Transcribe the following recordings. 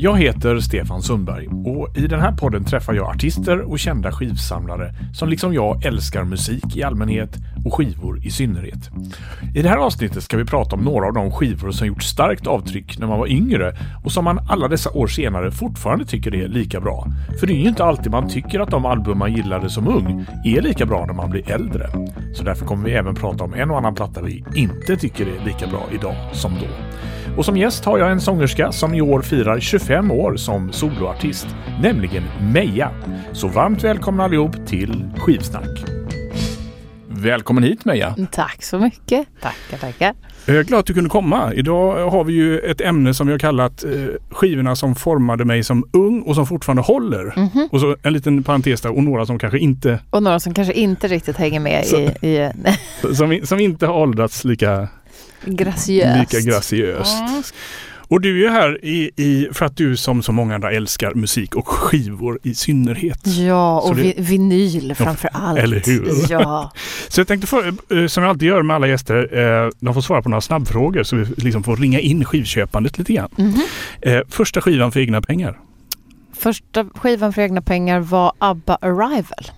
Jag heter Stefan Sundberg och i den här podden träffar jag artister och kända skivsamlare som liksom jag älskar musik i allmänhet och skivor i synnerhet. I det här avsnittet ska vi prata om några av de skivor som gjort starkt avtryck när man var yngre och som man alla dessa år senare fortfarande tycker är lika bra. För det är ju inte alltid man tycker att de album man gillade som ung är lika bra när man blir äldre. Så därför kommer vi även prata om en och annan platta vi inte tycker är lika bra idag som då. Och som gäst har jag en sångerska som i år firar 25 år som soloartist, nämligen Meja. Så varmt välkomna allihop till Skivsnack. Välkommen hit Meja! Tack så mycket! Tackar, tackar! Jag är glad att du kunde komma. Idag har vi ju ett ämne som vi har kallat eh, skivorna som formade mig som ung och som fortfarande håller. Mm -hmm. Och så en liten parentes där och några som kanske inte... Och några som kanske inte riktigt hänger med så, i... i som, som inte har åldrats lika Graciöst. Lika graciöst. Mm. Och du är här i, i, för att du som så många andra älskar musik och skivor i synnerhet. Ja, och det, vinyl framför allt. Eller hur? Ja. så jag tänkte, för, eh, som jag alltid gör med alla gäster, eh, de får svara på några snabbfrågor så vi liksom får ringa in skivköpandet lite grann. Mm -hmm. första skivan för egna pengar? Första skivan för egna pengar var ABBA Arrival.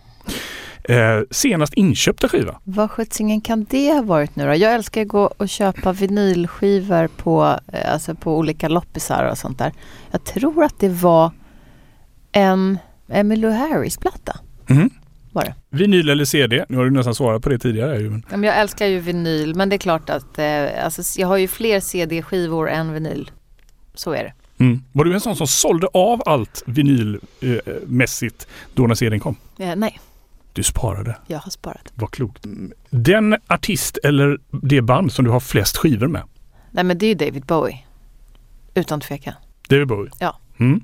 Eh, senast inköpta skiva? Vad sjuttsingen kan det ha varit nu då? Jag älskar att gå och köpa vinylskivor på, eh, alltså på olika loppisar och sånt där. Jag tror att det var en Emmylou Harris-platta. Mm. Var det. Vinyl eller CD? Nu har du nästan svarat på det tidigare. Men... Jag älskar ju vinyl men det är klart att eh, alltså, jag har ju fler CD-skivor än vinyl. Så är det. Mm. Var du en sån som sålde av allt vinylmässigt eh, då när CDn kom? Eh, nej. Du sparade? Jag har sparat. Vad klokt. Den artist eller det band som du har flest skivor med? Nej men det är David Bowie. Utan tvekan. David Bowie? Ja. Mm.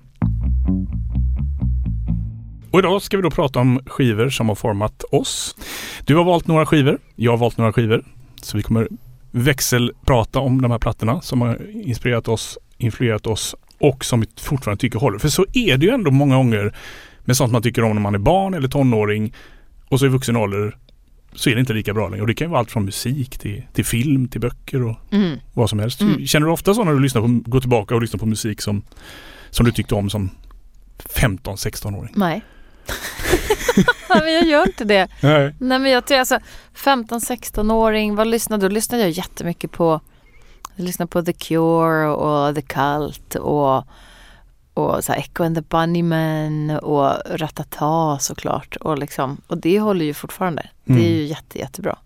Och idag ska vi då prata om skivor som har format oss. Du har valt några skivor, jag har valt några skivor. Så vi kommer växelprata om de här plattorna som har inspirerat oss, influerat oss och som vi fortfarande tycker håller. För så är det ju ändå många gånger med sånt man tycker om när man är barn eller tonåring och så i vuxen ålder så är det inte lika bra längre. Och det kan ju vara allt från musik till, till film, till böcker och mm. vad som helst. Mm. Känner du ofta så när du lyssnar på, går tillbaka och lyssnar på musik som, som du tyckte om som 15-16-åring? Nej. men jag gör inte det. Nej. Nej men jag tror alltså 15-16-åring, vad lyssnade Då lyssnade jag jättemycket på jag lyssnade på The Cure och The Cult och och så Echo and the Bunnymen och Ratata såklart. Och, liksom, och det håller ju fortfarande. Mm. Det är ju jätte, jättebra.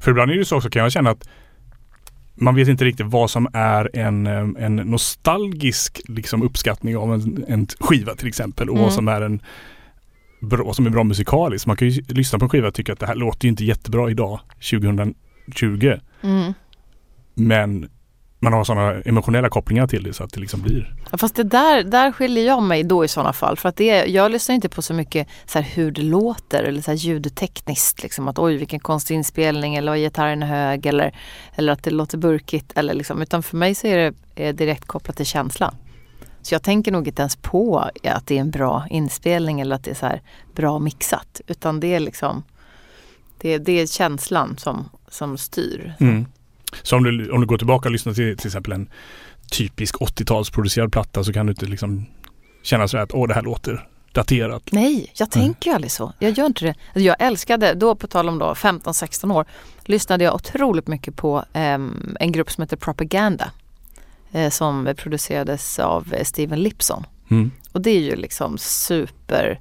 För ibland är det så också kan jag känna att man vet inte riktigt vad som är en, en nostalgisk liksom, uppskattning av en, en skiva till exempel och mm. vad som är en bra, som är bra musikaliskt. Man kan ju lyssna på en skiva och tycka att det här låter ju inte jättebra idag 2020. Mm. Men man har sådana emotionella kopplingar till det så att det liksom blir. Ja, fast det där, där skiljer jag mig då i sådana fall. För att det, jag lyssnar inte på så mycket så hur det låter eller så här ljudtekniskt. Liksom att oj vilken konstig inspelning eller vad gitarren är hög eller, eller att det låter burkigt. Eller liksom, utan för mig så är det är direkt kopplat till känsla. Så jag tänker nog inte ens på att det är en bra inspelning eller att det är så bra mixat. Utan det är liksom det, det är känslan som, som styr. Mm. Så om du, om du går tillbaka och lyssnar till till exempel en typisk 80-talsproducerad platta så kan du inte liksom känna så att åh det här låter daterat. Nej, jag tänker ju aldrig så. Jag gör inte det. Alltså, jag älskade, då på tal om då 15-16 år, lyssnade jag otroligt mycket på eh, en grupp som heter Propaganda. Eh, som producerades av eh, Steven Lipson. Mm. Och det är ju liksom super,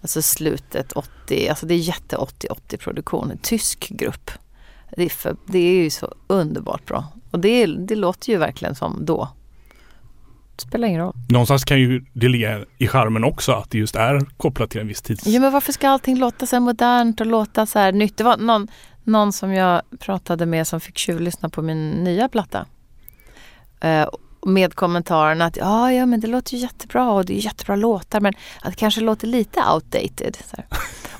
alltså slutet 80, alltså det är jätte 80-80 produktion, en tysk grupp. Det är, för, det är ju så underbart bra. Och det, det låter ju verkligen som då. Det spelar ingen roll. Någonstans kan ju det ligga i charmen också att det just är kopplat till en viss tids... Ja men varför ska allting låta så modernt och låta så här nytt? Det var någon, någon som jag pratade med som fick tjuvlyssna på min nya platta. Uh, med kommentaren att ja, ja men det låter ju jättebra och det är jättebra låtar men att det kanske låter lite outdated.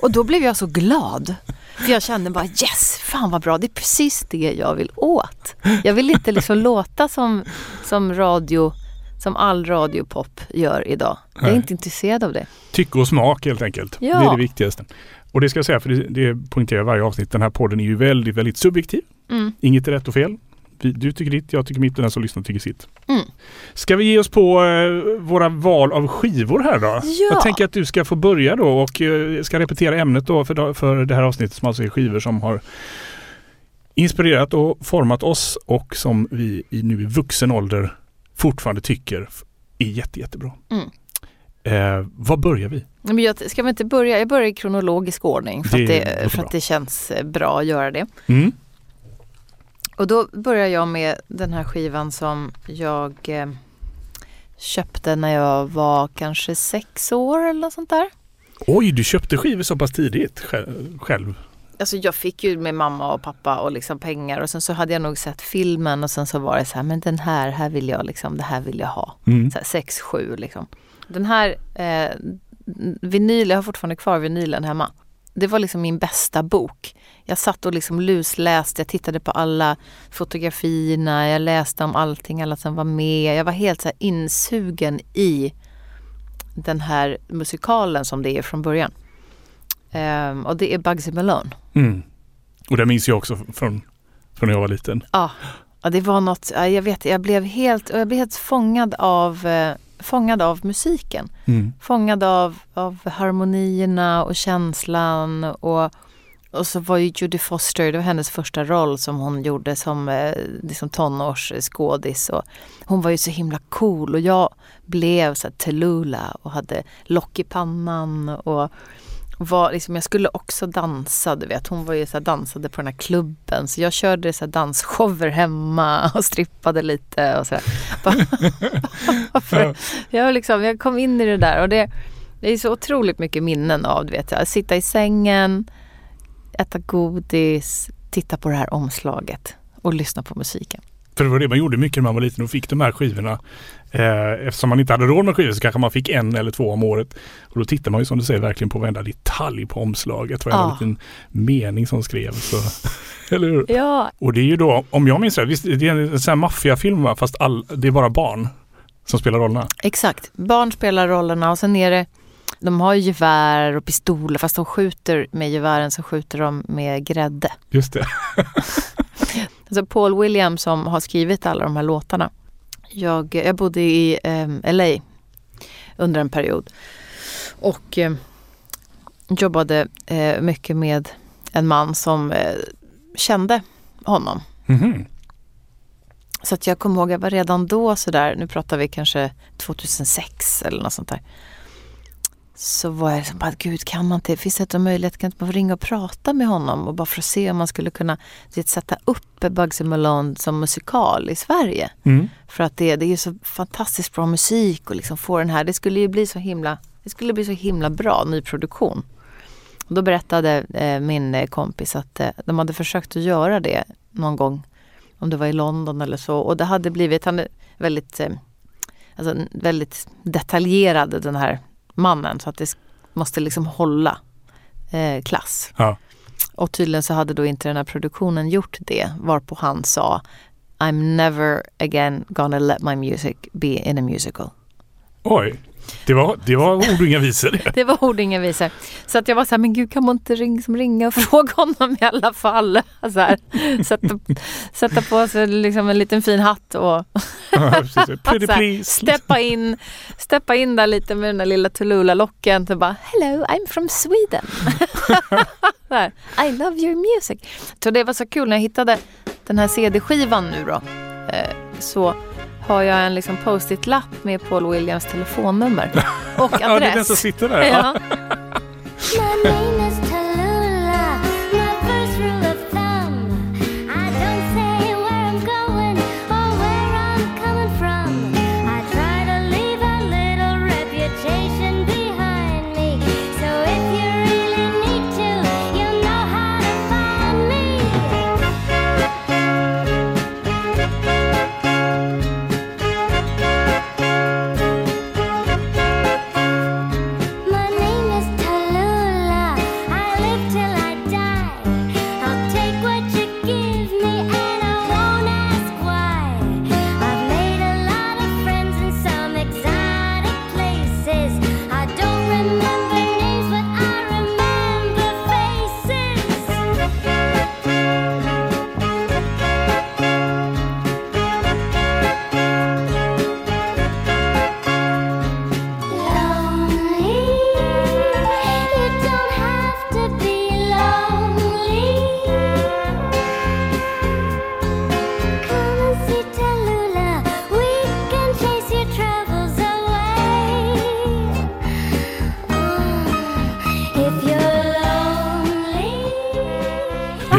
Och då blev jag så glad. För jag kände bara yes, fan vad bra, det är precis det jag vill åt. Jag vill inte liksom låta som, som radio, som all radiopop gör idag. Jag är Nej. inte intresserad av det. Tycke och smak helt enkelt. Ja. Det är det viktigaste. Och det ska jag säga, för det, det poängterar varje avsnitt, den här podden är ju väldigt, väldigt subjektiv. Mm. Inget är rätt och fel. Vi, du tycker ditt, jag tycker mitt och den som lyssnar tycker sitt. Mm. Ska vi ge oss på eh, våra val av skivor här då? Ja. Jag tänker att du ska få börja då och eh, ska repetera ämnet då för, för det här avsnittet som alltså är skivor som har inspirerat och format oss och som vi i nu i vuxen ålder fortfarande tycker är jätte, jättebra. Mm. Eh, vad börjar vi? Men jag, ska vi inte börja? Jag börjar i kronologisk ordning för, Det att, det, för att det känns eh, bra att göra det. Mm. Och då börjar jag med den här skivan som jag eh, köpte när jag var kanske sex år eller något sånt där. Oj, du köpte skivor så pass tidigt sj- själv? Alltså jag fick ju med mamma och pappa och liksom pengar och sen så hade jag nog sett filmen och sen så var det så här, men den här, här vill jag liksom, det här vill jag ha. Mm. Så här, sex, sju liksom. Den här eh, vinyl, jag har fortfarande kvar vinylen hemma. Det var liksom min bästa bok. Jag satt och liksom lusläste, jag tittade på alla fotografierna, jag läste om allting, alla som var med. Jag var helt så insugen i den här musikalen som det är från början. Ehm, och det är Bugsy Malone. Mm. Och det minns jag också från, från när jag var liten. Ja, ja det var något, ja, jag vet, jag blev helt, jag blev helt fångad av, eh, fångad av musiken. Mm. Fångad av, av harmonierna och känslan och, och så var ju Judy Foster, det var hennes första roll som hon gjorde som eh, liksom tonårsskådis och hon var ju så himla cool och jag blev så här Tallulah och hade lock i pannan och var liksom, jag skulle också dansa, du vet. Hon var ju så här, dansade på den här klubben. Så jag körde så här dansshower hemma och strippade lite och så För jag, liksom, jag kom in i det där och det, det är så otroligt mycket minnen av, du vet. Att sitta i sängen, äta godis, titta på det här omslaget och lyssna på musiken. För det var det man gjorde mycket när man var liten och fick de här skivorna. Eh, eftersom man inte hade råd med skivor så kanske man fick en eller två om året. Och då tittar man ju som du säger verkligen på varenda detalj på omslaget. Varenda Ja. liten mening som skrevs. Så. eller hur? Ja, Och det är ju då, om jag minns rätt, visst, det är en sån här maffiafilm? Fast all, det är bara barn som spelar rollerna. exakt. Barn spelar rollerna och sen är det de har ju gevär och pistoler fast de skjuter med gevären så skjuter de med grädde. Just det. Alltså Paul Williams som har skrivit alla de här låtarna. Jag, jag bodde i eh, LA under en period och eh, jobbade eh, mycket med en man som eh, kände honom. Mhm. Så att jag kommer ihåg, jag var redan då sådär, nu pratar vi kanske 2006 eller något sånt där. Så var jag liksom bara, gud kan man inte, finns det en möjlighet, kan inte man få ringa och prata med honom och bara för att se om man skulle kunna vet, sätta upp Bugsy Malone som musikal i Sverige. Mm. För att det, det är så fantastiskt bra musik och liksom få den här, det skulle ju bli så himla, det skulle bli så himla bra nyproduktion. Och då berättade eh, min eh, kompis att eh, de hade försökt att göra det någon gång, om det var i London eller så, och det hade blivit, han är väldigt, eh, alltså, väldigt detaljerad den här mannen så att det måste liksom hålla eh, klass. Ja. Och tydligen så hade då inte den här produktionen gjort det varpå han sa I'm never again gonna let my music be in a musical. Oj, det var, det var ord och inga visor det. Var ord inga visor. Så att jag var så här, men gud kan man inte ring, som ringa och fråga honom i alla fall? Så här, sätta, sätta på sig liksom en liten fin hatt och här, steppa in, steppa in där lite med den där lilla Tallulah-locken och bara Hello, I'm from Sweden. Här, I love your music. Så det var så kul när jag hittade den här CD-skivan nu då. Eh, så har jag en liksom post-it-lapp med Paul Williams telefonnummer och Ja, det är den som adress. sitter där. Ja.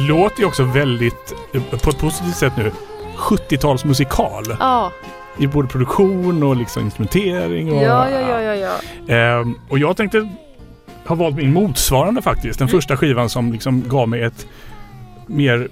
låter ju också väldigt, eh, på ett positivt sätt nu, 70-talsmusikal. Ja, I både produktion och liksom instrumentering. Och, ja, ja, ja, ja, ja. Ehm, och jag tänkte ha valt min motsvarande faktiskt. Den Mm. första skivan som liksom gav mig ett mer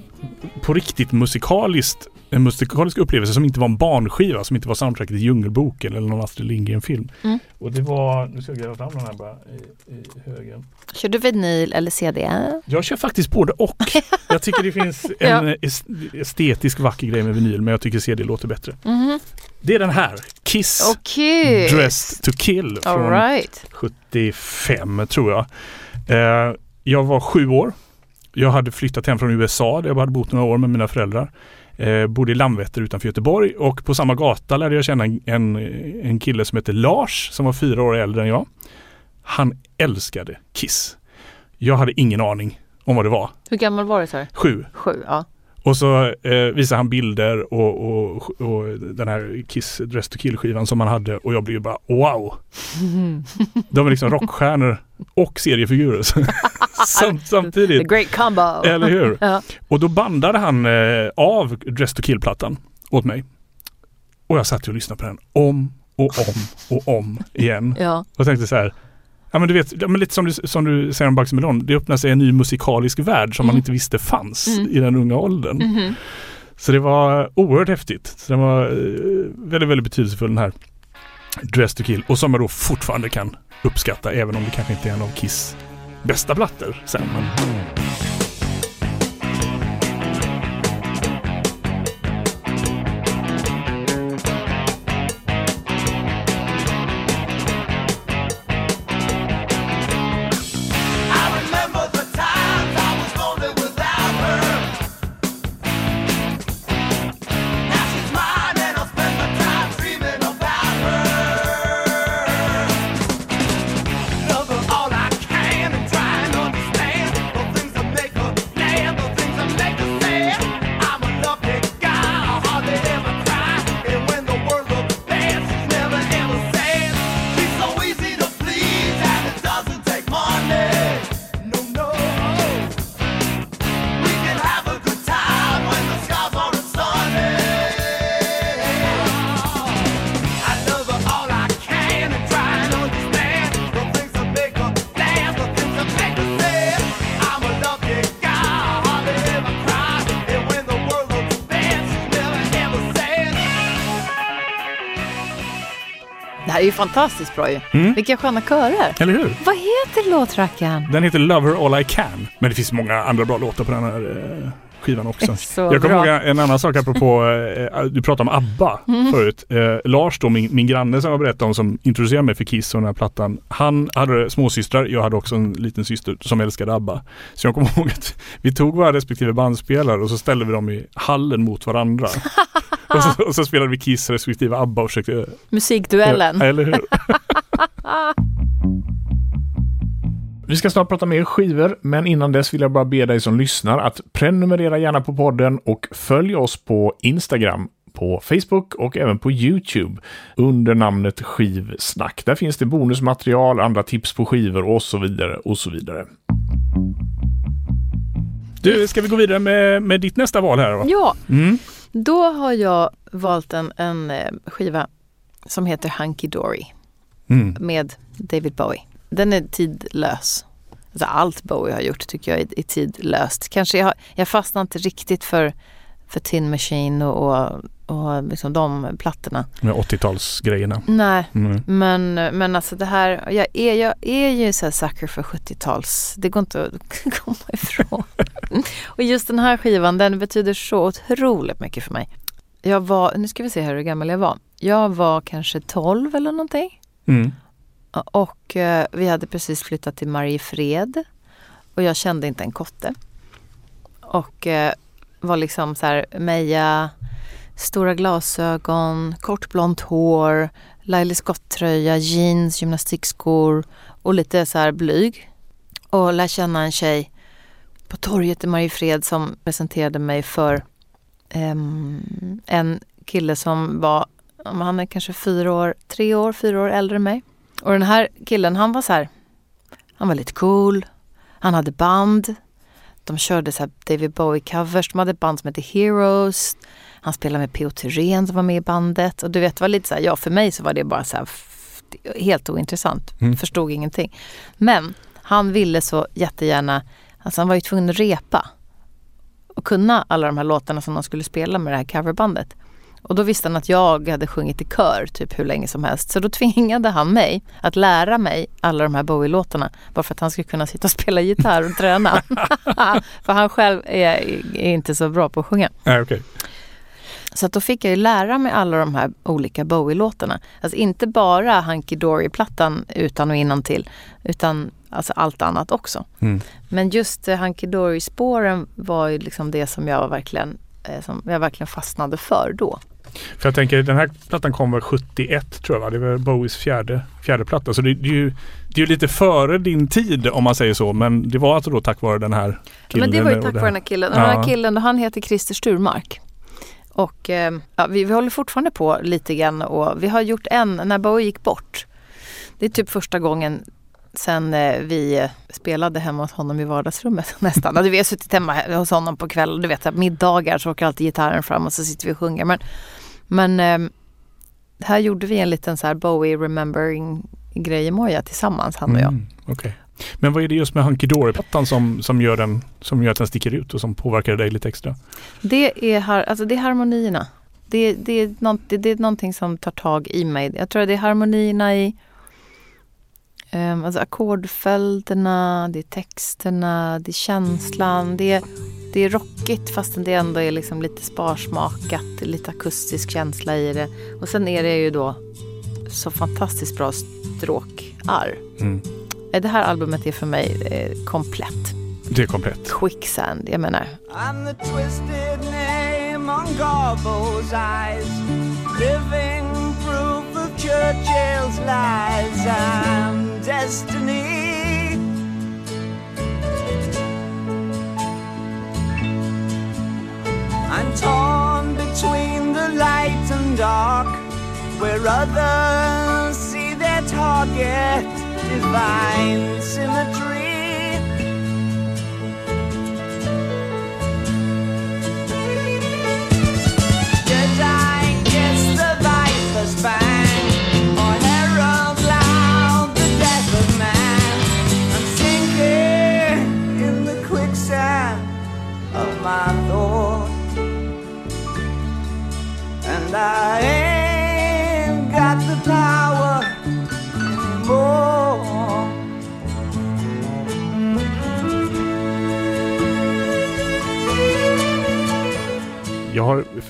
på riktigt musikaliskt en musikalisk upplevelse som inte var en barnskiva, som inte var soundtracket till Djungelboken eller någon Astrid Lindgren-film. Mm. Och det var, nu ska jag gräva fram den här bara i, i högen. Kör du vinyl eller CD? Jag kör faktiskt både och. Jag tycker det finns en es- estetisk vacker grej med vinyl men jag tycker CD låter bättre. Mhm. Det är den här, Kiss Okej. Dressed to kill All från right. 75 tror jag. Eh, jag var sju år. Jag hade flyttat hem från USA där jag hade bott några år med mina föräldrar. Eh, bodde i Landvetter utanför Göteborg och på samma gata lärde jag känna en, en, kille som hette Lars som var fyra år äldre än jag. Han älskade Kiss. Jag hade ingen aning om vad det var. Hur gammal var du sa? Sju. Sju, ja. Och så eh, visade han bilder och, och, och den här Kiss Dress to Kill skivan som han hade och jag blev bara wow. De är liksom rockstjärnor och seriefigurer Samt, The samtidigt. great combo. Eller hur? Ja. Och då bandade han eh, av Dress to Kill-plattan åt mig. Och jag satt och lyssnade på den om och om och om igen. ja. Och tänkte så här. Ja men du vet, ja, men lite som du, som du säger om Bugs Melon. Det öppnar sig en ny musikalisk värld som man Mm. inte visste fanns Mm. i den unga åldern. Mhm. Så det var oerhört häftigt. Så den var eh, väldigt, väldigt betydelsefull den här Dress to Kill. Och som jag då fortfarande kan uppskatta även om det kanske inte är en av Kiss bästa plattor sen. Men... ju fantastiskt bra ju. Mm. Vilka sköna körer. Eller hur? Vad heter låtrackaren? Den heter Lover All I Can. Men det finns många andra bra låtar på den här eh, skivan också. Så jag kommer ihåg en annan sak apropå, eh, du pratade om ABBA Mm. förut. Eh, Lars då, min, min granne som jag berättade om som introducerade mig för Kiss och den här plattan. Han hade småsystrar, jag hade också en liten syster som älskade ABBA. Så jag kommer ihåg att vi tog våra respektive bandspelare och så ställde vi dem i hallen mot varandra. och, så, och så spelade vi Kiss respektive ABBA och försökte... Musikduellen. Ja, eller hur? Vi ska snart prata mer skivor, men innan dess vill jag bara be dig som lyssnar att prenumerera gärna på podden och följ oss på Instagram, på Facebook och även på Youtube under namnet Skivsnack. Där finns det bonusmaterial, andra tips på skivor och så vidare och så vidare. Du, ska vi gå vidare med, med ditt nästa val här? Va? Ja, Mm. då har jag valt en, en eh, skiva som heter Hunky Dory Mm. med David Bowie. Den är tidlös. Alltså allt Bowie har gjort tycker jag är, är tidlöst. Kanske jag, jag fastnar inte riktigt för, för Tin Machine och, och, och liksom de plattorna. Med 80-talsgrejerna. Nej, Mm. men, men alltså det här, jag är, jag är ju så här sucker för 70-tals. Det går inte att komma ifrån. och just den här skivan, den betyder så otroligt mycket för mig. Jag var, nu ska vi se här hur gammal jag var. Jag var kanske 12 eller någonting. Mm. Och eh, vi hade precis flyttat till Mariefred. Och jag kände inte en kotte. Och eh, var liksom så här Meja, stora glasögon, kort blont hår, Laila Scott-tröja, jeans, gymnastikskor och lite så här blyg. Och lär känna en tjej på torget i Mariefred som presenterade mig för ehm, en kille som var, han är kanske fyra år, tre år, fyra år äldre än mig. Och den här killen han var så här, han var lite cool, han hade band, de körde så här David Bowie-covers. De hade band som hette Heroes. Han spelade med P.O. Thyrén som var med i bandet. Och du vet, det var lite så här, ja för mig så var det bara så här helt ointressant. Mm. Förstod ingenting. Men han ville så jättegärna, alltså han var ju tvungen att repa. Och kunna alla de här låtarna som de skulle spela med det här coverbandet. Och då visste han att jag hade sjungit i kör typ hur länge som helst. Så då tvingade han mig att lära mig alla de här Bowie-låtarna. Bara för att han skulle kunna sitta och spela gitarr och träna. för han själv är, är inte så bra på att sjunga. Nej, okej. Så att då fick jag ju lära mig alla de här olika Bowie-låtarna. Alltså inte bara Hunky Dory-plattan utan och innantill utan alltså allt annat också. Mm. Men just eh, Hunky Dory-spåren var ju liksom det som jag verkligen, eh, som jag verkligen fastnade för då. För jag tänker den här plattan kom väl 71 tror jag va? Det var Bowies fjärde, fjärde platta. Så det, det, är ju, det är lite före din tid om man säger så. Men det var alltså då tack vare den här killen. Men det var ju tack vare den här killen. Och den Ja. här killen, han heter Christer Sturmark. Och eh, ja, vi, vi håller fortfarande på lite grann och vi har gjort en, när Bowie gick bort. Det är typ första gången sen eh, vi spelade hemma hos honom i vardagsrummet nästan. Alltså, vi har suttit hemma he- hos honom på kvällen, du vet middagar så åker alltid gitarren fram och så sitter vi och sjunger. Men, men eh, här gjorde vi en liten så här Bowie remembering grej i Moja tillsammans han och jag. Mm, okej. Men vad är det just med Hunky Dory-plattan som, som, gör den, som gör att den sticker ut och som påverkar dig lite extra? Det är, har, alltså det är harmonierna. Det, det, är det, det är någonting som tar tag i mig. Jag tror att det är harmonierna i um, alltså ackordföljderna, det är texterna, det är känslan. Det är, det är rockigt fastän det ändå är liksom lite sparsmakat, lite akustisk känsla i det. Och sen är det ju då så fantastiskt bra stråkar. Mm. Eh, Det här albumet är för mig eh, komplett. Det är komplett. Quicksand, jag menar I'm the twisted name on Garbo's eyes, living Churchill's lies. I'm destiny. I'm torn between the light and dark, where others see their target, divine symmetry.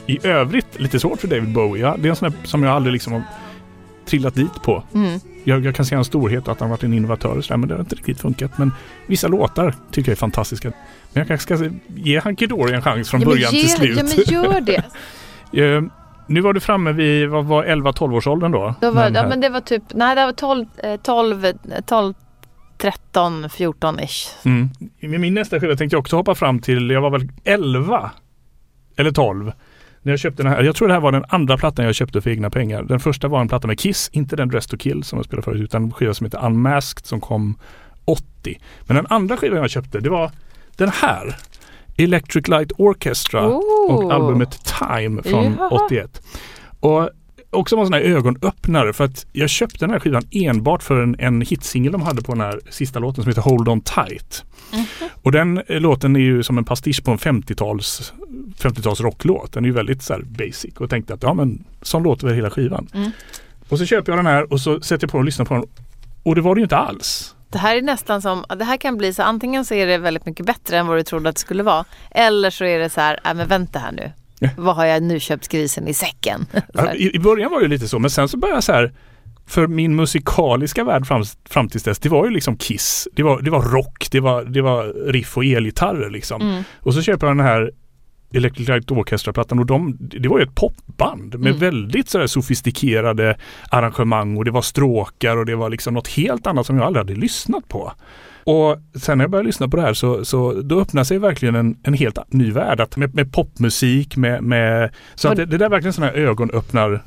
I övrigt lite svårt för David Bowie. Ja, det är en sån där som jag aldrig liksom har trillat dit på. Mm. Jag, jag kan se hans storhet och att han varit en innovatör och sådär, men det har inte riktigt funkat. Men vissa låtar tycker jag är fantastiska. Men jag kanske ska ge Hunky Dory en chans från Ja, början ge- till slut. Ja men gör det. Eh, nu var du framme vid, vad var 11-12 års åldern då? Då var, ja, men det var typ, nej det var 12, eh, 12, eh, 12 13, 14 ish. Mm. Med min nästa skiva tänkte jag också hoppa fram till, jag var väl 11 eller 12. När jag köpte den här, jag tror det här var den andra plattan jag köpte för egna pengar. Den första var en platta med Kiss, inte den Dress to Kill som jag spelade förut, utan en skiva som heter Unmasked som kom 80. Men den andra skivan jag köpte, det var den här. Electric Light Orchestra Oh. och albumet Time från Jaha. 81. Och också var en sån här ögonöppnare för att jag köpte den här skivan enbart för en, en hitsingel de hade på den här sista låten som heter Hold On Tight. Och den eh, låten är ju som en pastisch på en 50-tals 50-tals rocklåt. Den är ju väldigt så basic och tänkte att ja men sån låter väl hela skivan. Mm. Och så köper jag den här och så sätter jag på och lyssnar på den. Och det var det ju inte alls. Det här är nästan som, det här kan bli så antingen så är det väldigt mycket bättre än vad du trodde att det skulle vara. Eller så är det så här, äh, men vänta här nu. Vad har jag nu köpt grisen i säcken? I, I början var det lite så men sen så började jag så här för min musikaliska värld fram, fram tills dess, det var ju liksom Kiss. Det var, det var rock, det var, det var riff och elgitarrer liksom. Mm. Och så köper jag den här Electric Light Orchestra-plattan och de, det var ju ett popband med Mm. väldigt sådär sofistikerade arrangemang och det var stråkar och det var liksom något helt annat som jag aldrig hade lyssnat på. Och sen när jag började lyssna på det här så, så då öppnar sig verkligen en, en helt ny värld. Med, med popmusik, med, med så Och- att det, det där är verkligen sådana här ögonöppnar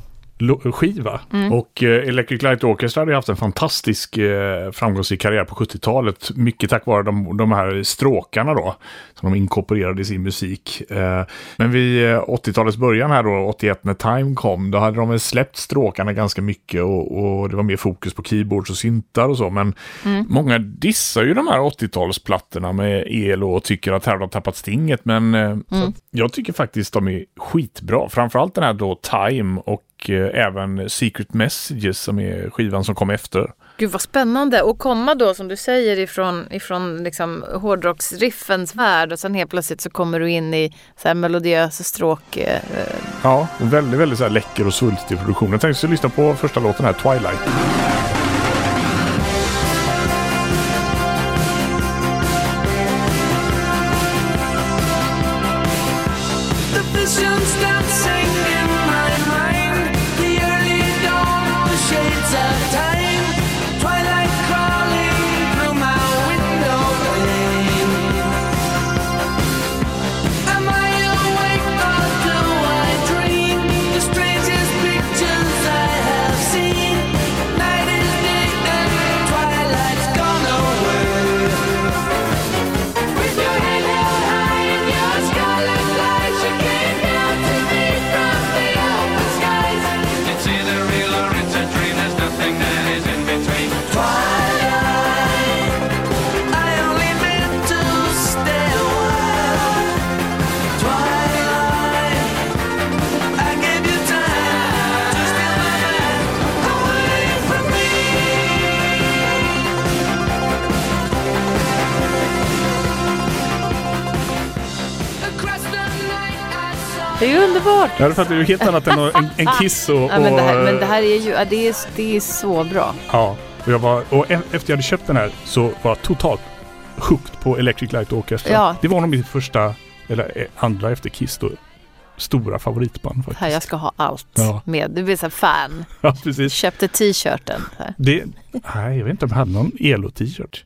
skiva. Och eh, Electric Light Orchestra hade haft en fantastisk eh, framgångsrik karriär på 70-talet. Mycket tack vare de, de här stråkarna då. Som de inkorporerade i sin musik. Eh, men vid eh, 80-talets början här då, 81 när Time kom, då hade de väl släppt stråkarna ganska mycket och, och det var mer fokus på keyboards och syntar och så. Men många dissar ju de här 80-talsplattorna med el och tycker att här har de tappat stinget. Men eh, att jag tycker faktiskt de är skitbra. Framförallt den här då Time och eh, även Secret Messages som är skivan som kom efter. Gud vad spännande. Och komma då som du säger ifrån, ifrån liksom hårdrocksriffens värld och sen helt plötsligt så kommer du in i så här melodiösa stråk. Eh, Ja, och väldigt, väldigt så läcker och svulstig produktion. Jag tänkte lyssna på första låten här, Twilight. Ju underbart. Ja, det fattar ju helt annat än en, en Kiss och... Ja, men, det här, men det här är ju ja, det är, det är så bra. Ja, och, jag var, och e- efter jag hade köpt den här så var jag totalt hooked på Electric Light Orchestra. Ja. Det var nog mitt första, eller eh, andra efter Kiss då, stora favoritband faktiskt. Här, jag ska ha allt Ja. med. Du blir så här fan. Ja, precis. Köpte t-shirten. Det, nej, jag vet inte om jag hade någon Elo-t-shirt.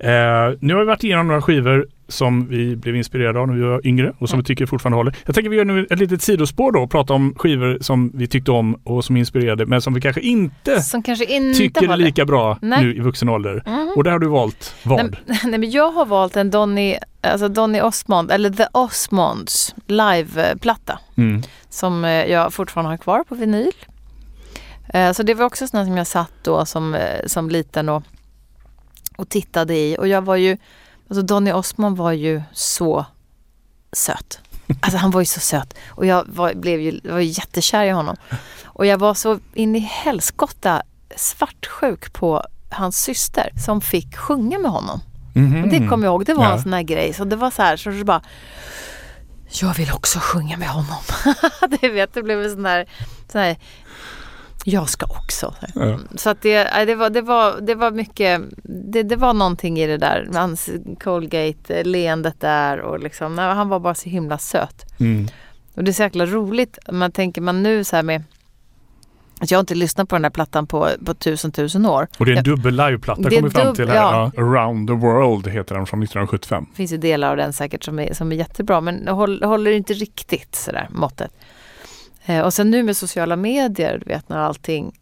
Eh, nu har vi varit igenom några skivor som vi blev inspirerade av när vi var yngre och som vi tycker fortfarande håller. Jag tänker vi gör nu ett litet sidospår då och pratar om skivor som vi tyckte om och som inspirerade men som vi kanske inte kanske inte tycker är lika bra Nej. nu i vuxen ålder. Mhm. Och där har du valt vad? Nej, nej men jag har valt en Donny, alltså Donny Osmond, eller The Osmonds liveplatta. Mm. Som eh, jag fortfarande har kvar på vinyl. Eh, Så det var också sådana som jag satt då som, eh, som liten och, och tittade i. Och jag var ju, alltså Donny Osmond var ju så söt. Alltså han var ju så söt. Och jag var, blev ju, var jättekär i honom. Och jag var så in i helskotta svartsjuk på hans syster som fick sjunga med honom. Mhm. Och det kommer jag ihåg, det var Ja. en sån här grej. Så det var så här, så det bara jag vill också sjunga med honom. det vet, det blev en sån här, sån här jag ska också. Så, här. Ja. så att det, det, var, det, var, det var mycket, det, det var någonting i det där, hans Colgate-leendet där och liksom, nej, han var bara så himla söt. Mm. Och det är så jäkla roligt, man tänker man nu så här med att jag har inte lyssnat på den där plattan på, på tusen tusen år. Och det är en dubbel liveplatta kommer vi fram till här. ja. Ja. Around the World heter den från 1975. Det finns ju delar av den säkert som är, som är jättebra men håller, håller inte riktigt sådär måttet. Eh, och sen nu med sociala medier, du vet när allting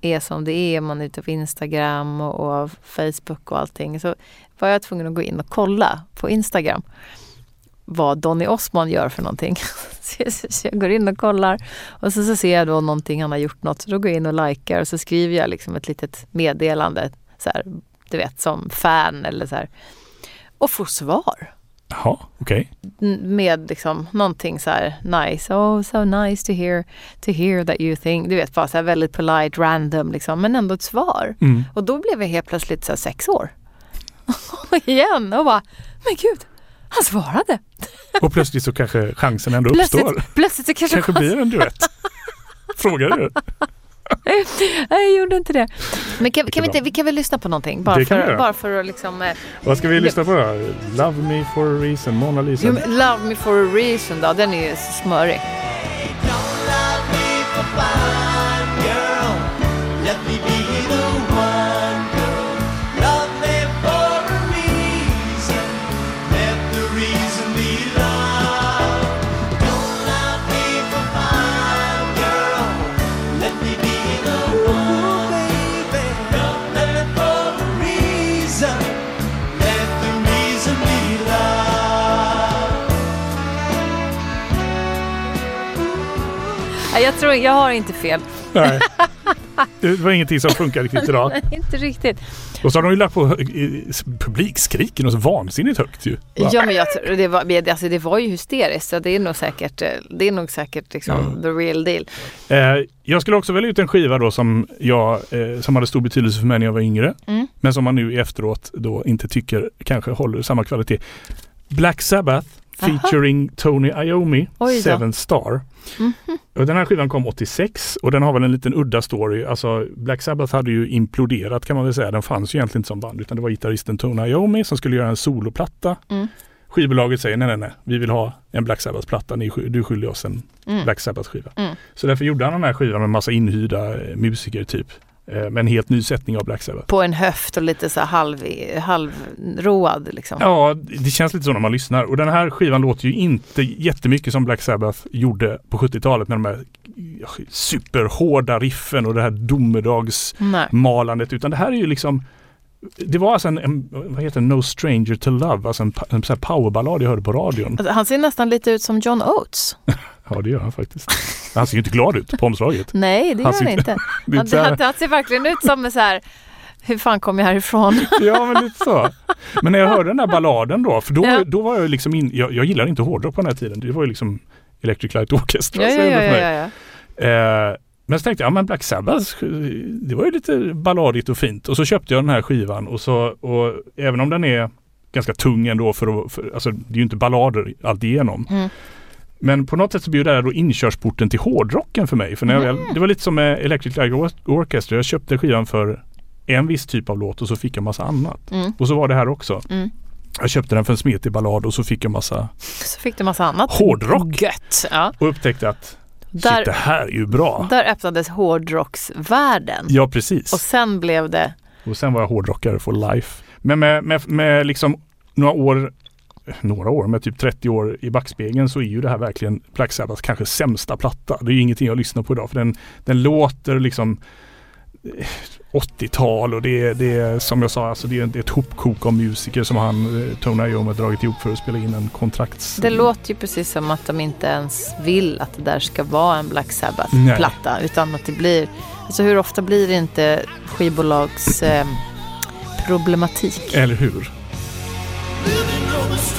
är som det är, man är ute på Instagram och, och Facebook och allting. Så var jag tvungen att gå in och kolla på Instagram vad Donny Osmond gör för någonting. Så- så jag går in och kollar och så, så ser jag då någonting han har gjort något. Så då går jag in och likar och så skriver jag liksom ett litet meddelande så här, du vet som fan eller så här. Och får svar Jaha, okej. n- med liksom någonting så här nice, oh so nice to hear, to hear that you think, du vet bara så här väldigt polite, random liksom, men ändå ett svar. Mm. Och då blev jag helt plötsligt så här sex år. Igen och bara, men gud, han svarade. Och plötsligt så kanske chansen ändå uppstår. Plötsligt, plötsligt så kanske, Kanske blir en duett. Frågar du? Nej, jag gjorde inte det. Men kan, kan vi, inte, vi kan väl lyssna på någonting? Bara, Det kan vi för, bara för att liksom... eh, Vad ska vi lyssna på då? Love me for a reason, Mona Lisa. Jo, Love me for a reason då, den är ju så smörig. Don't love me for fun, girl. Let me Jag tror, jag har inte fel. Nej. Det var ingenting som funkar riktigt idag. Nej, inte riktigt. Och så har de ju lagt på publikskriken och så vansinnigt högt ju. Va? Ja men jag tror, det var, alltså, det var ju hysteriskt så det är nog säkert, eh, det är nog säkert liksom the real deal. Eh, jag skulle också välja ut en skiva då som, jag, eh, som hade stor betydelse för mig när jag var yngre. Mm. Men som man nu efteråt då inte tycker kanske håller samma kvalitet. Black Sabbath Aha. featuring Tony Iommi. Seven Star. Mhm. Och den här skivan kom 86 och den har väl en liten udda story. Alltså Black Sabbath hade ju imploderat kan man väl säga. Den fanns ju egentligen inte som band utan det var gitarristen Tony Iommi som skulle göra en soloplatta. Mm. Skivbolaget säger nej nej nej, vi vill ha en Black Sabbath-platta. Du skyller oss en Mm. Black Sabbath-skiva. Mm. Så därför gjorde han den här skivan med massa inhyrda eh, musiker typ. Eh, med en helt ny sättning av Black Sabbath. På en höft och lite så halv, halvroad liksom. Ja, det känns lite så när man lyssnar. Och den här skivan låter ju inte jättemycket som Black Sabbath gjorde på 70-talet med de här superhårda riffen och det här domedagsmalandet. Utan det här är ju liksom det var alltså en, en vad heter No Stranger to Love, alltså en, en här powerballad jag hörde på radion. Alltså, han ser nästan lite ut som John Oates. Ja det gör han faktiskt. Han ser ju inte glad ut på omslaget. Nej, det gör Han inte. Han, inte han, han ser verkligen ut som så här, hur fan kom jag härifrån? Ja men lite så. Men när jag hörde den här balladen då, för då, Ja. då var jag liksom in, jag, jag gillar inte hårdrock på den här tiden. Det var ju liksom Electric Light Orchestra. Ja, ja, ja, ja, ja, ja. Eh, men så tänkte jag, ja men Black Sabbath, det var ju lite balladigt och fint. Och så köpte jag den här skivan och så, och även om den är ganska tung ändå för att, för, alltså det är ju inte ballader alltigenom. Mm. Men på något sätt så blir det här då inkörsporten till hårdrocken för mig. För när jag väl, det var lite som med Electric Light Or- Orchestra. Jag köpte skivan för en viss typ av låt och så fick jag massa annat. Mm. Och så var det här också. Mm. Jag köpte den för en smetig ballad och så fick jag massa Så fick du massa annat. Hårdrock. Gött. Ja. och upptäckte att shit, Där, det här är ju bra. där öppnades hårdrocksvärlden. Ja precis. Och sen blev det, Och sen var jag hårdrockare for life. Men med, med, med liksom några år, några år, med typ 30 år i backspegeln så är ju det här verkligen Black Sabbaths kanske sämsta platta. Det är ju ingenting jag lyssnar på idag för den, den låter liksom eh, 80-tal och det är, det är som jag sa, alltså det är, det är ett hopkok av musiker som han, eh, Tony Iommi, har dragit ihop för att spela in en kontrakts... det låter ju precis som att de inte ens vill att det där ska vara en Black. Sabbath-platta. Utan att det blir, alltså hur ofta blir det inte skivbolags eh, problematik? Eller hur?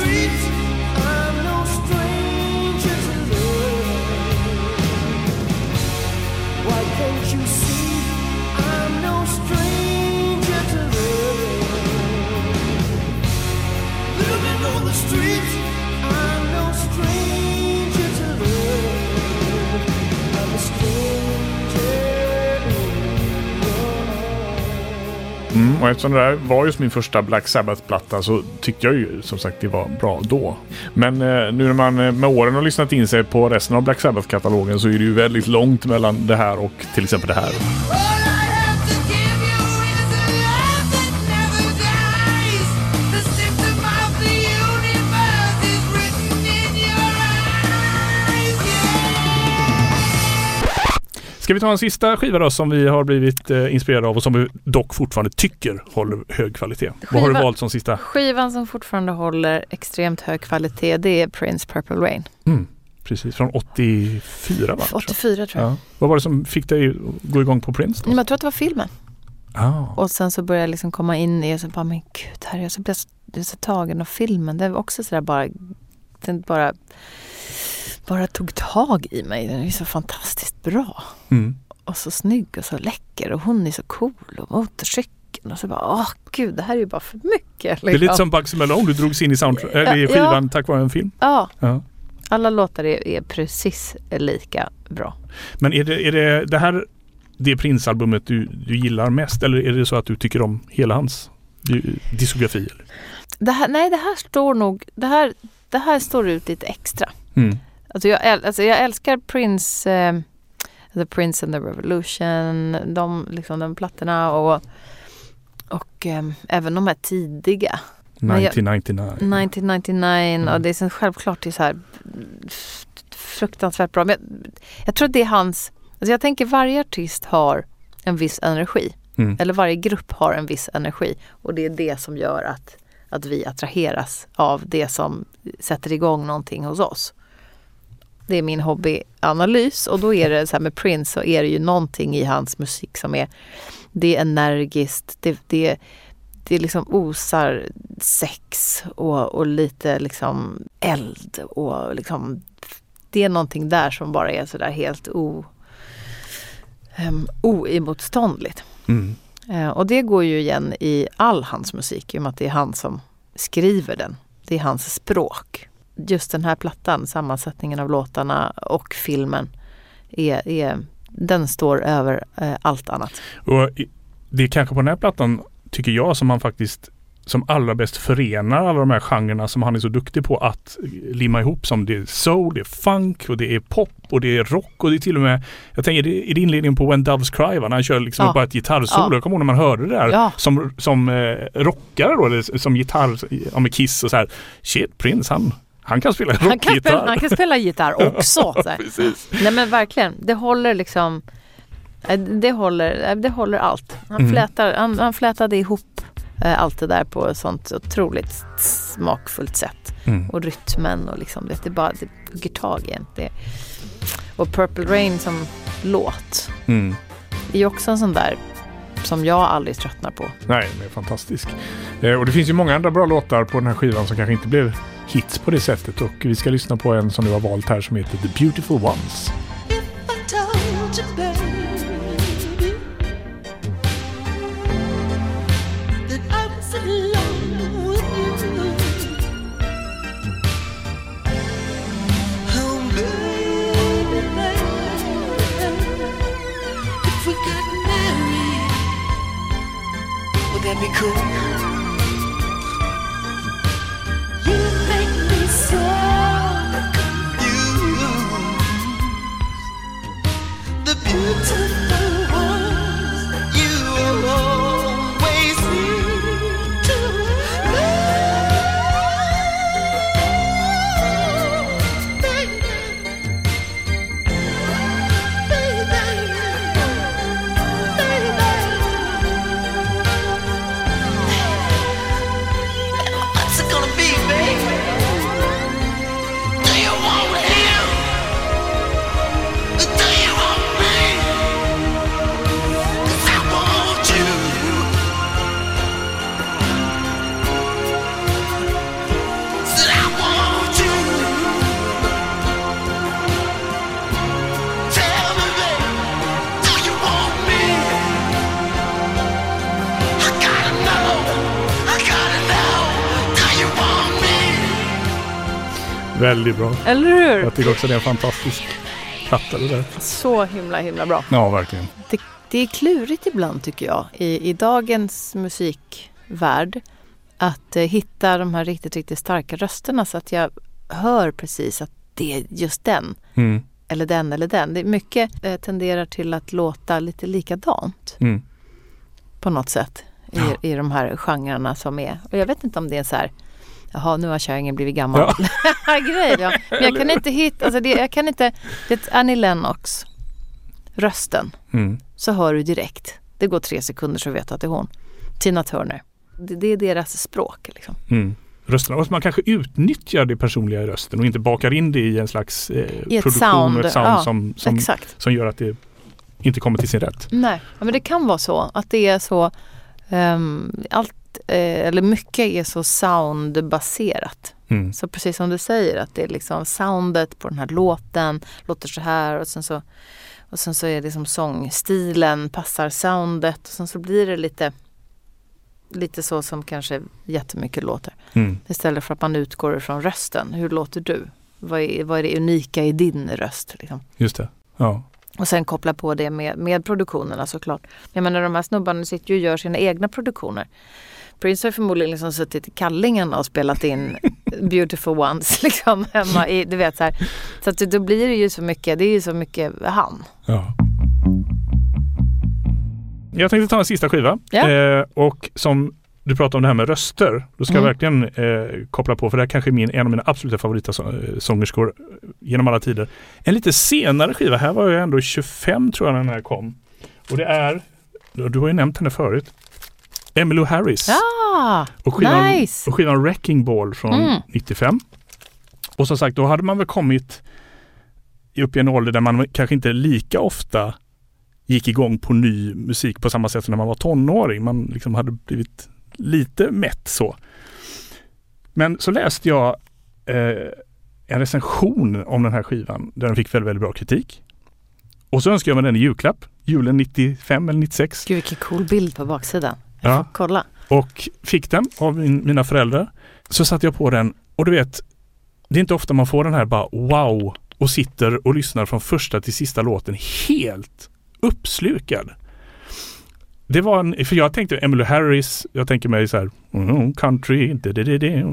Living on the streets, Mm, och eftersom det där var just min första Black Sabbath-platta så tyckte jag ju som sagt det var bra då. Men eh, nu när man eh, med åren har lyssnat in sig på resten av Black Sabbath-katalogen så är det ju väldigt långt mellan det här och till exempel det här. Ska vi ta en sista skiva då som vi har blivit eh, inspirerade av och som vi dock fortfarande tycker håller hög kvalitet. Vad har du Skiva- valt som sista? Skivan som fortfarande håller extremt hög kvalitet det är Prince Purple Rain. Mm, precis, från 84 va? 84 tror jag. Ja. Vad var det som fick dig att gå igång på Prince då? Jag tror att det var filmen. Ah. Och sen så började jag liksom komma in i och så bara, men gud, här är jag så, blev så, så tagen av filmen. Det var också sådär bara, den bara, bara tog tag i mig. Den är så fantastiskt bra. Mm. Och så snygg och så läcker och hon är så cool och motorcykeln. Och så bara, åh gud, det här är ju bara för mycket. Det är lite liksom. som Bugsy Malone, du drogs in i, Ja, eller i ja. skivan tack vare en film. Ja, Ja. alla låtar är, är precis lika bra. Men är det, är det, det här det Prince-albumet du, du gillar mest eller är det så att du tycker om hela hans di- diskografi? Det här, nej, det här står nog, det här, det här står ut lite extra. Mm. Alltså jag, äl- alltså jag älskar Prince, eh, The Prince and the Revolution, de, liksom, de plattorna och, och eh, även de här tidiga. Men jag- 1999. 1999 och det är så självklart det är så här fruktansvärt bra. Men jag, jag tror att det är hans, alltså jag tänker varje artist har en viss energi. Mm. Eller varje grupp har en viss energi och det är det som gör att, att vi attraheras av det som sätter igång någonting hos oss. Det är min hobbyanalys och då är det så här med Prince så är det ju någonting i hans musik som är det är energiskt, det, det, det liksom osar sex och, och lite liksom eld och liksom det är någonting där som bara är sådär helt o, um, oemotståndligt. Mm. Eh, och det går ju igen i all hans musik i och med att det är han som skriver den. Det är hans språk. Just den här plattan, sammansättningen av låtarna och filmen, är, är, den står över eh, allt annat. Och det är kanske på den här plattan, tycker jag, som han faktiskt som allra bäst förenar alla de här genrerna som han är så duktig på att limma ihop som det är soul, det är funk och det är pop och det är rock och det är till och med Jag tänker det är det inledningen på When Doves Cry va? När han kör liksom Ja. bara ett gitarrsolo. Ja. Jag kommer ihåg när man hörde det där Ja. som, som eh, rockare då eller som gitarr, ja med Kiss och så här. Shit, Prince han, han kan spela Han kan, spela, rockgitarr. han kan spela gitarr också. Nej men verkligen, det håller liksom eh, det håller, eh, det håller allt. Han, Mm. flätar, han, han flätade ihop eh, allt det där på ett sånt otroligt smakfullt sätt. Mm. Och rytmen och liksom det, det bara det hugger tag i en. Det, och Purple Rain som låt Mm. är ju också en sån där som jag aldrig tröttnar på. Nej, den är fantastisk. Eh, och det finns ju många andra bra låtar på den här skivan som kanske inte blev hits på det sättet. Och vi ska lyssna på en som du har valt här som heter The Beautiful Ones. Väldigt bra. Eller hur? Jag tycker också det är en fantastisk platta det där. Så himla himla bra. Ja, verkligen. Det, det är klurigt ibland tycker jag i, i dagens musikvärld att eh, hitta de här riktigt, riktigt starka rösterna så att jag hör precis att det är just den Mm. eller den eller den. Det är mycket eh, tenderar till att låta lite likadant Mm. på något sätt i, Ja. i de här genrerna som är. Och jag vet inte om det är så här Jaha, nu har kärringen blivit gammal. Grej, ja. Men jag kan inte hitta, alltså det, jag kan inte, det är Annie Lennox, rösten, Mm. så hör du direkt. Det går tre sekunder så vet du att det är hon. Tina Turner. Det, det är deras språk. Liksom. Mm. Rösterna. Och man kanske utnyttjar det personliga i rösten och inte bakar in det i en slags eh, produktion sound, och ett sound ja, som, som, som gör att det inte kommer till sin rätt. Nej, ja, men det kan vara så att det är så ehm, allt, eh, eller mycket är så soundbaserat. Mm. Så precis som du säger att det är liksom soundet på den här låten låter så här och sen så, och sen så är det som sångstilen passar soundet och sen så blir det lite lite så som kanske jättemycket låter. Mm. Istället för att man utgår ifrån rösten. Hur låter du? Vad är, vad är det unika i din röst? Liksom? Just det. Ja. Och sen koppla på det med, med produktionerna såklart. Jag menar de här snubbarna sitter ju och gör sina egna produktioner. Prince har förmodligen liksom suttit i kallingen och spelat in Beautiful Ones liksom hemma i, du vet så här. Så att det- då blir det ju så mycket, det är ju så mycket han. ja. Jag tänkte ta en sista skiva. Ja. Eh, och som du pratade om det här med röster. Då ska Mm. jag verkligen eh, koppla på, för det här kanske är min, en av mina absoluta favoritsångerskor genom alla tider. En lite senare skiva. Här var jag ändå 25 tror jag när den här kom. Och det är, du har ju nämnt henne förut, Emmylou Harris. Ja, Och skivan, nice! och skivan Wrecking Ball från Mm. 95. Och som sagt, då hade man väl kommit upp i en ålder där man kanske inte lika ofta gick igång på ny musik på samma sätt som när man var tonåring. Man liksom hade blivit lite mätt så. Men så läste jag eh, en recension om den här skivan där den fick väldigt, väldigt bra kritik. Och så önskade jag mig den i julklapp, julen 95 eller 96. Gud vilken cool bild på baksidan. Jag Ja. får kolla. Och fick den av min, mina föräldrar. Så satte jag på den och du vet, det är inte ofta man får den här bara wow och sitter och lyssnar från första till sista låten helt uppslukad. Det var en, för jag tänkte Emmylou Harris, jag tänker mig så här, mm, country, det, det, det,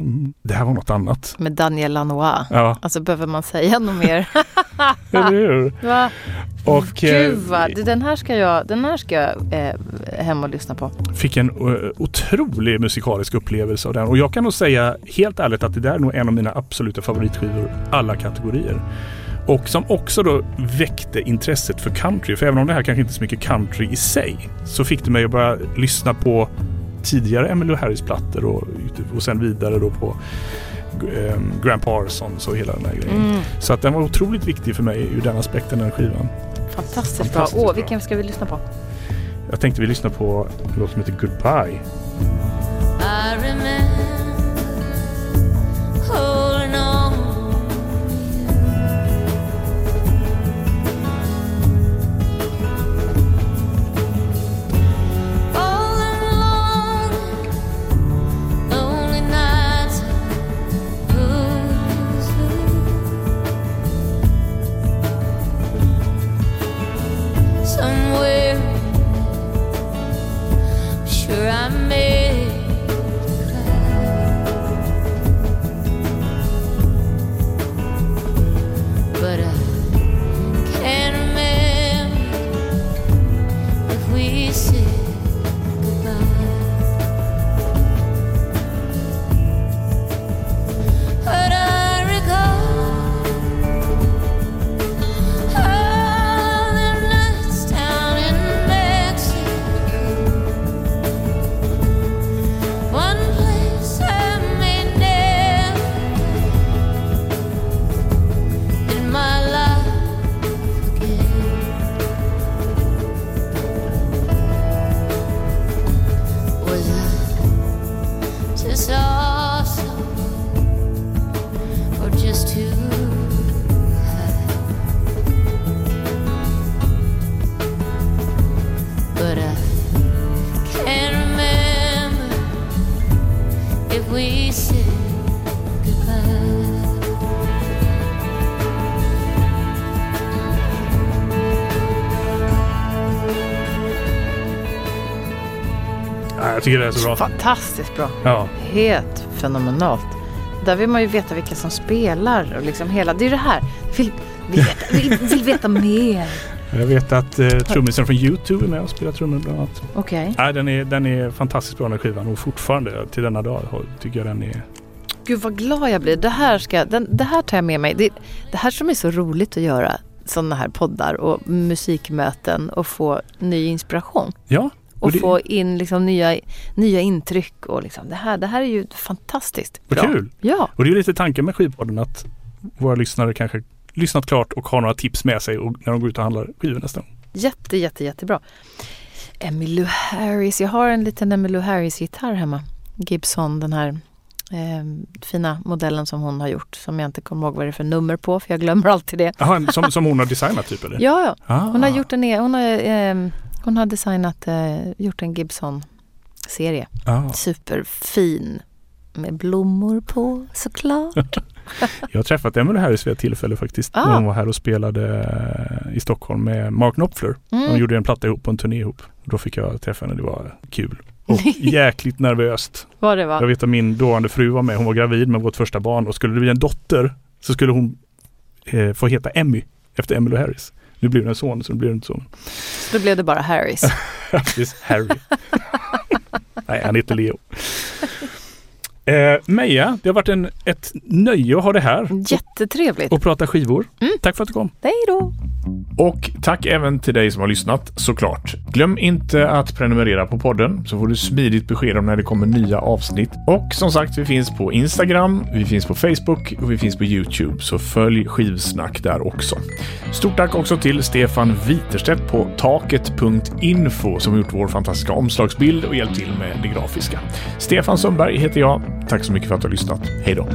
det. här var något annat. Med Daniel Lanois. Ja, Alltså behöver man säga något mer? eller hur? Va? Och eh, Gud vad, den här ska jag, den här ska jag eh, hem och lyssna på. fick en eh, otrolig musikalisk upplevelse av den. Och jag kan nog säga helt ärligt att det där är nog en av mina absoluta favoritskivor alla kategorier. Och som också då väckte intresset för country. För även om det här kanske inte är så mycket country i sig så fick det mig att börja lyssna på tidigare Emmylou Harris-plattor och, och sen vidare då på eh, Graham Parsons och hela den här grejen. Mm, Så att den var otroligt viktig för mig ur den aspekten, den skivan. fantastiskt, Fantastiskt bra. Åh, vilken ska vi lyssna på? Jag tänkte vi lyssnar på en låt som heter Goodbye. Tycker det är så bra. Fantastiskt bra. Ja, Helt fenomenalt. Där vill man ju veta vilka som spelar och liksom hela, det är det här. Vill, vill, veta, vill, vill veta mer. jag vet att eh, trummisen från YouTube är med och spelar trummor bland annat. Okej. Nej, den, är, den är fantastiskt bra den här skivan och fortfarande till denna dag tycker jag den är... Gud vad glad jag blir. Det här, ska, den, det här tar jag med mig. Det, det här som är så roligt att göra sådana här poddar och musikmöten och få ny inspiration. Ja, Och det- få in liksom nya, nya intryck och liksom det här, det här är ju fantastiskt Vad bra. kul! Ja, Och det är ju lite tanken med skivpodden att våra lyssnare kanske lyssnat klart och har några tips med sig och när de går ut och handlar skivor nästa gång. jätte, jätte, jättebra. Emmylou Harris, jag har en liten Emmylou Harris-gitarr hemma. Gibson, den här eh, fina modellen som hon har gjort som jag inte kommer ihåg vad det är för nummer på för jag glömmer alltid det. Jaha, en- som, som hon har designat typ eller? Ja, ja. Ah. Hon har gjort en, e- hon har, eh, hon har designat, eh, gjort en Gibson-serie. ah. Superfin. Med blommor på såklart. Jag har träffat Emmylou Harris vid ett tillfälle faktiskt. Ah. När hon var här och spelade eh, i Stockholm med Mark Knopfler. De Mm. gjorde en platta ihop på en turné ihop. Då fick jag träffa henne. Det var kul. Och jäkligt nervöst. Vad det Jag var. vet att min dåvarande fru var med. Hon var gravid med vårt första barn och skulle det bli en dotter så skulle hon eh, få heta Emmy efter Emmylou Harris. Nu blir det en son så nu blir det inte så. Så då blev det bara Harris. Precis, Harry. Nej, han heter Leo. Eh, Meja, det har varit en, ett nöje att ha det här Jättetrevligt. och prata skivor. Tack för att du kom. Hej då! Och tack även till dig som har lyssnat såklart. Glöm inte att prenumerera på podden så får du smidigt besked om när det kommer nya avsnitt. Och som sagt, vi finns på Instagram, vi finns på Facebook och vi finns på Youtube. Så följ Skivsnack där också. Stort tack också till Stefan Witerstedt på taket.info som har gjort vår fantastiska omslagsbild och hjälpt till med det grafiska. Stefan Sundberg heter jag. Tack så mycket för att du har lyssnat. Hej då!